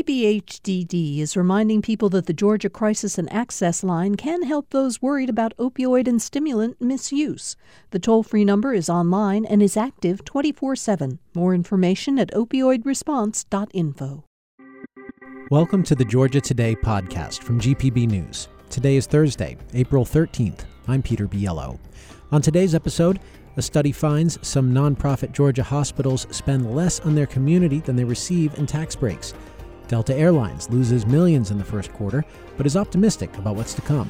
DBHDD is reminding people that the Georgia Crisis and Access Line can help those worried about opioid and stimulant misuse. The toll free number is online and is active 24 7. More information at opioidresponse.info. Welcome to the Georgia Today podcast from GPB News. Today is Thursday, April 13th. I'm Peter Biello. On today's episode, a study finds some nonprofit Georgia hospitals spend less on their community than they receive in tax breaks. Delta Airlines loses millions in the first quarter, but is optimistic about what's to come.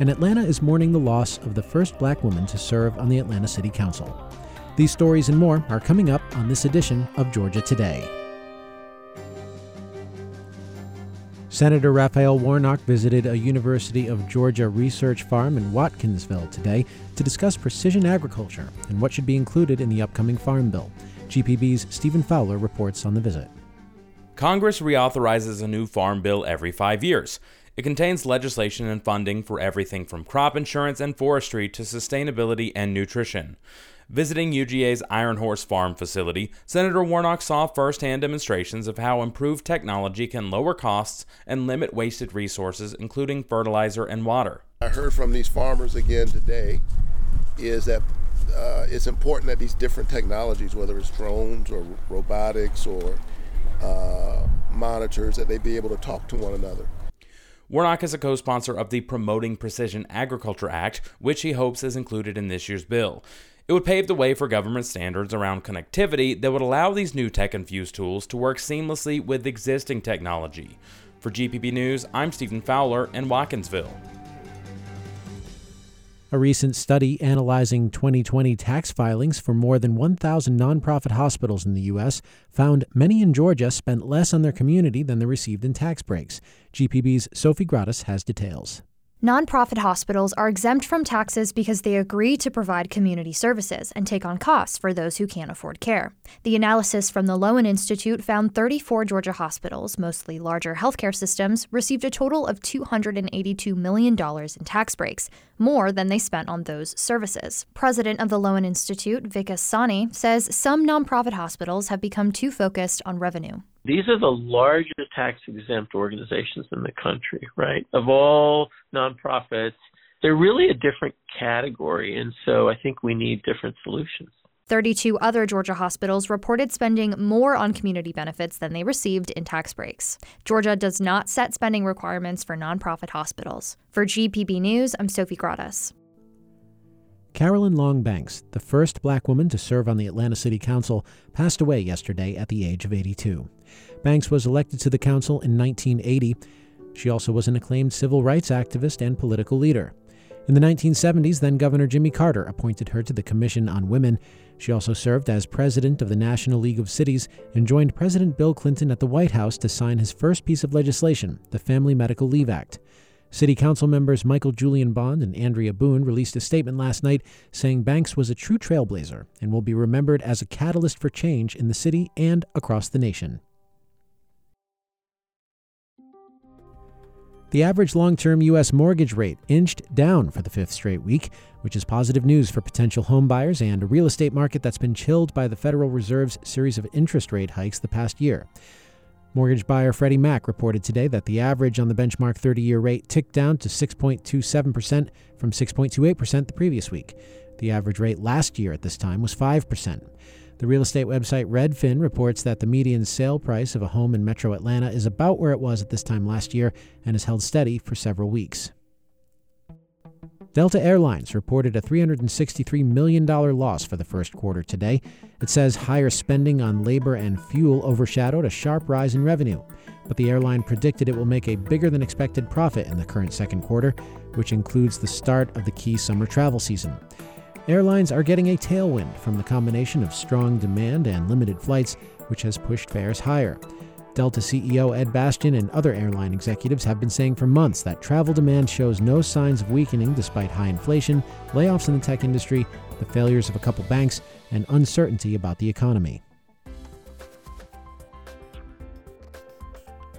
And Atlanta is mourning the loss of the first black woman to serve on the Atlanta City Council. These stories and more are coming up on this edition of Georgia Today. Senator Raphael Warnock visited a University of Georgia research farm in Watkinsville today to discuss precision agriculture and what should be included in the upcoming Farm Bill. GPB's Stephen Fowler reports on the visit. Congress reauthorizes a new farm bill every five years. It contains legislation and funding for everything from crop insurance and forestry to sustainability and nutrition. Visiting UGA's Iron Horse Farm facility, Senator Warnock saw firsthand demonstrations of how improved technology can lower costs and limit wasted resources, including fertilizer and water. I heard from these farmers again today is that uh, it's important that these different technologies, whether it's drones or robotics or uh, monitors, that they be able to talk to one another. Warnock is a co sponsor of the Promoting Precision Agriculture Act, which he hopes is included in this year's bill. It would pave the way for government standards around connectivity that would allow these new tech infused tools to work seamlessly with existing technology. For GPB News, I'm Stephen Fowler in Watkinsville. A recent study analyzing 2020 tax filings for more than 1,000 nonprofit hospitals in the U.S. found many in Georgia spent less on their community than they received in tax breaks. GPB's Sofi Gratas has details. Nonprofit hospitals are exempt from taxes because they agree to provide community services and take on costs for those who can't afford care. The analysis from the Lown Institute found 34 Georgia hospitals, mostly larger healthcare systems, received a total of $282 million in tax breaks, more than they spent on those services. President of the Lown Institute, Vikas Saini, says some nonprofit hospitals have become too focused on revenue. These are the largest tax exempt organizations in the country, right? Of all nonprofits, they're really a different category. And so I think we need different solutions. 32 other Georgia hospitals reported spending more on community benefits than they received in tax breaks. Georgia does not set spending requirements for nonprofit hospitals. For GPB News, I'm Sofi Gratas. Carolyn Long Banks, the first black woman to serve on the Atlanta City Council, passed away yesterday at the age of 82. Banks was elected to the council in 1980. She also was an acclaimed civil rights activist and political leader. In the 1970s, then Governor Jimmy Carter appointed her to the Commission on Women. She also served as president of the National League of Cities and joined President Bill Clinton at the White House to sign his first piece of legislation, the Family Medical Leave Act. City Council members Michael Julian Bond and Andrea Boone released a statement last night saying Banks was a true trailblazer and will be remembered as a catalyst for change in the city and across the nation. The average long term U.S. mortgage rate inched down for the fifth straight week, which is positive news for potential homebuyers and a real estate market that's been chilled by the Federal Reserve's series of interest rate hikes the past year. Mortgage buyer Freddie Mac reported today that the average on the benchmark 30 year rate ticked down to 6.27% from 6.28% the previous week. The average rate last year at this time was 5%. The real estate website Redfin reports that the median sale price of a home in metro Atlanta is about where it was at this time last year and has held steady for several weeks. Delta Airlines reported a $363 million loss for the first quarter today. It says higher spending on labor and fuel overshadowed a sharp rise in revenue. But the airline predicted it will make a bigger than expected profit in the current second quarter, which includes the start of the key summer travel season. Airlines are getting a tailwind from the combination of strong demand and limited flights, which has pushed fares higher. Delta CEO Ed Bastian and other airline executives have been saying for months that travel demand shows no signs of weakening despite high inflation, layoffs in the tech industry, the failures of a couple banks, and uncertainty about the economy.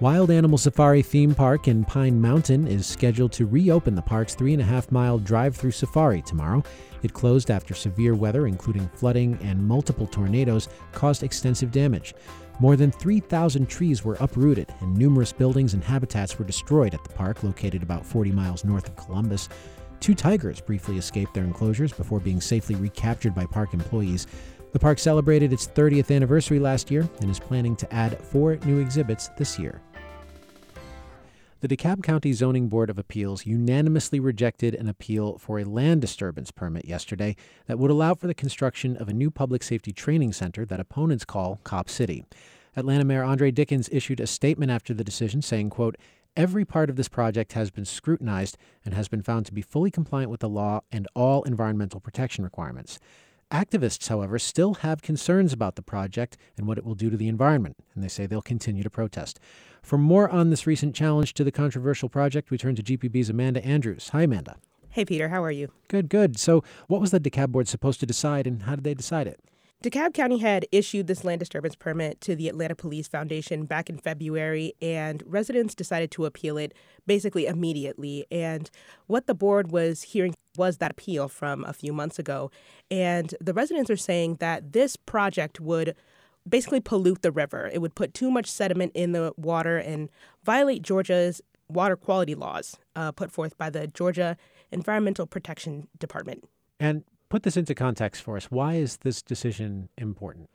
Wild Animal Safari theme park in Pine Mountain is scheduled to reopen the park's three and a half mile drive through safari tomorrow. It closed after severe weather, including flooding and multiple tornadoes, caused extensive damage. More than 3,000 trees were uprooted, and numerous buildings and habitats were destroyed at the park, located about 40 miles north of Columbus. Two tigers briefly escaped their enclosures before being safely recaptured by park employees. The park celebrated its 30th anniversary last year and is planning to add four new exhibits this year. The DeKalb County Zoning Board of Appeals unanimously rejected an appeal for a land disturbance permit yesterday that would allow for the construction of a new public safety training center that opponents call Cop City. Atlanta Mayor Andre Dickens issued a statement after the decision saying, quote, Every part of this project has been scrutinized and has been found to be fully compliant with the law and all environmental protection requirements. Activists, however, still have concerns about the project and what it will do to the environment, and they say they'll continue to protest. For more on this recent challenge to the controversial project, we turn to GPB's Amanda Andrews. Hi, Amanda. Hey, Peter. How are you? Good, good. So, what was the DeKalb board supposed to decide, and how did they decide it? DeKalb County had issued this land disturbance permit to the Atlanta Police Foundation back in February, and residents decided to appeal it basically immediately. And what the board was hearing was that appeal from a few months ago. And the residents are saying that this project would basically pollute the river. It would put too much sediment in the water and violate Georgia's water quality laws uh, put forth by the Georgia Environmental Protection Department. And put this into context for us. Why is this decision important?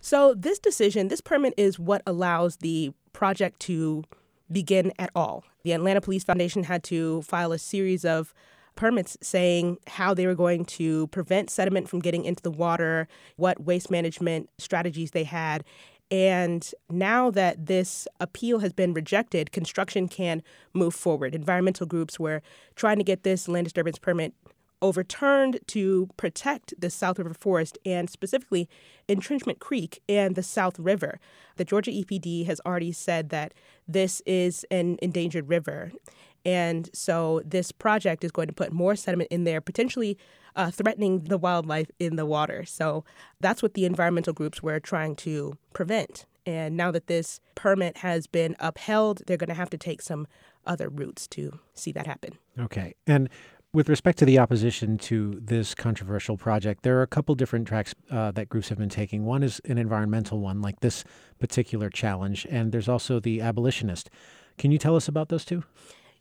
So, this decision, this permit is what allows the project to begin at all. The Atlanta Police Foundation had to file a series of permits saying how they were going to prevent sediment from getting into the water, what waste management strategies they had. And now that this appeal has been rejected, construction can move forward. Environmental groups were trying to get this land disturbance permit overturned to protect the South River Forest and specifically Intrenchment Creek and the South River. The Georgia EPD has already said that this is an endangered river. And so this project is going to put more sediment in there, potentially uh, threatening the wildlife in the water. So that's what the environmental groups were trying to prevent. And now that this permit has been upheld, they're going to have to take some other routes to see that happen. Okay. And with respect to the opposition to this controversial project, there are a couple different tracks uh, that groups have been taking. One is an environmental one, like this particular challenge, and there's also the abolitionist. Can you tell us about those two?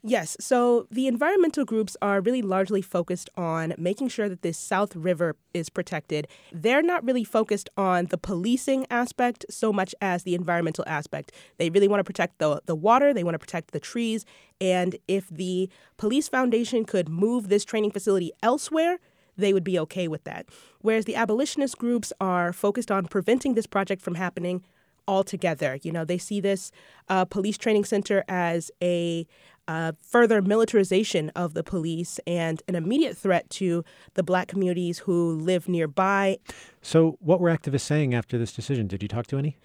Yes. So the environmental groups are really largely focused on making sure that this South River is protected. They're not really focused on the policing aspect so much as the environmental aspect. They really want to protect the, the water, they want to protect the trees. And if the police foundation could move this training facility elsewhere, they would be okay with that. Whereas the abolitionist groups are focused on preventing this project from happening altogether. You know, they see this uh, police training center as a uh, further militarization of the police and an immediate threat to the black communities who live nearby. So, what were activists saying after this decision? Did you talk to any?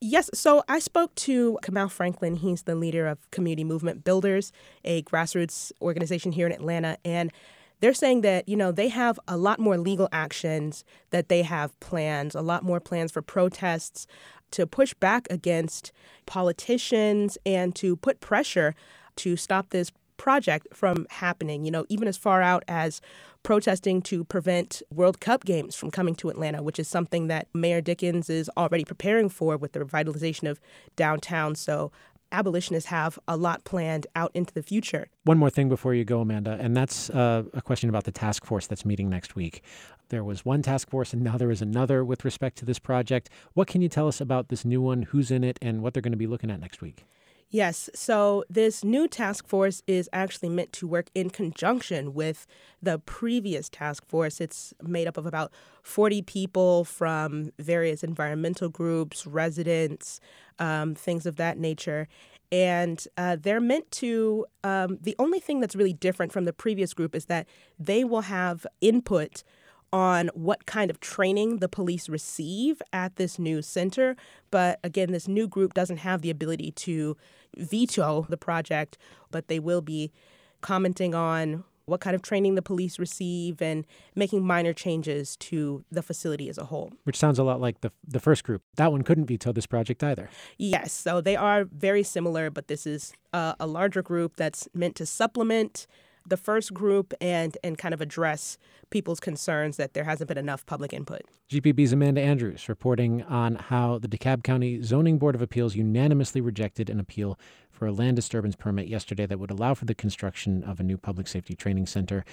Yes, so I spoke to Kamau Franklin. He's the leader of Community Movement Builders, a grassroots organization here in Atlanta. And they're saying that, you know, they have a lot more legal actions that they have plans, a lot more plans for protests to push back against politicians and to put pressure to stop this project from happening, you know, even as far out as protesting to prevent World Cup games from coming to Atlanta, which is something that Mayor Dickens is already preparing for with the revitalization of downtown. So abolitionists have a lot planned out into the future. One more thing before you go, Amanda, and that's uh, a question about the task force that's meeting next week. There was one task force, and now there is another with respect to this project. What can you tell us about this new one, who's in it, and what they're going to be looking at next week? Yes. So this new task force is actually meant to work in conjunction with the previous task force. It's made up of about 40 people from various environmental groups, residents, um, things of that nature. And uh, they're meant to, um, the only thing that's really different from the previous group is that they will have input on what kind of training the police receive at this new center. But again, this new group doesn't have the ability to veto the project, but they will be commenting on what kind of training the police receive and making minor changes to the facility as a whole. Which sounds a lot like the the first group. That one couldn't veto this project either. Yes, so they are very similar, but this is a, a larger group that's meant to supplement the first group and and kind of address people's concerns that there hasn't been enough public input. GPB's Amanda Andrews reporting on how the DeKalb County Zoning Board of Appeals unanimously rejected an appeal for a land disturbance permit yesterday that would allow for the construction of a new public safety training center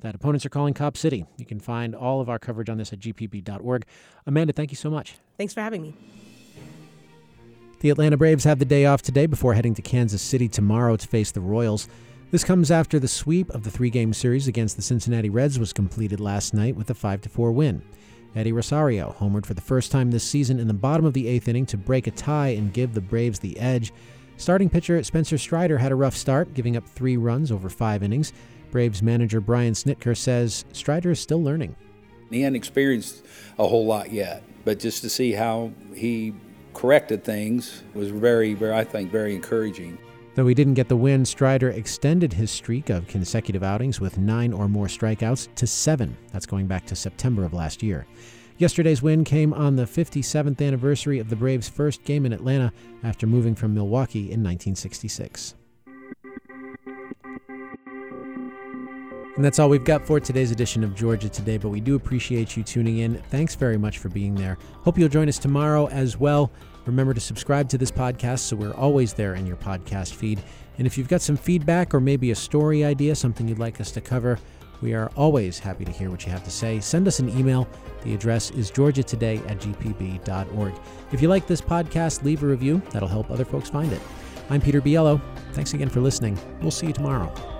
that opponents are calling Cop City. You can find all of our coverage on this at gpb.org. Amanda, thank you so much. Thanks for having me. The Atlanta Braves have the day off today before heading to Kansas City tomorrow to face the Royals. This comes after the sweep of the three-game series against the Cincinnati Reds was completed last night with a 5-4 win. Eddie Rosario homered for the first time this season in the bottom of the eighth inning to break a tie and give the Braves the edge. Starting pitcher Spencer Strider had a rough start, giving up three runs over five innings. Braves manager Brian Snitker says Strider is still learning. He hadn't experienced a whole lot yet, but just to see how he corrected things was very, very, I think, very encouraging. Though he didn't get the win, Strider extended his streak of consecutive outings with nine or more strikeouts to seven. That's going back to September of last year. Yesterday's win came on the 57th anniversary of the Braves' first game in Atlanta after moving from Milwaukee in 1966. And that's all we've got for today's edition of Georgia Today, but we do appreciate you tuning in. Thanks very much for being there. Hope you'll join us tomorrow as well. Remember to subscribe to this podcast so we're always there in your podcast feed. And if you've got some feedback or maybe a story idea, something you'd like us to cover, we are always happy to hear what you have to say. Send us an email. The address is georgiatoday at gpb.org. If you like this podcast, leave a review. That'll help other folks find it. I'm Peter Biello. Thanks again for listening. We'll see you tomorrow.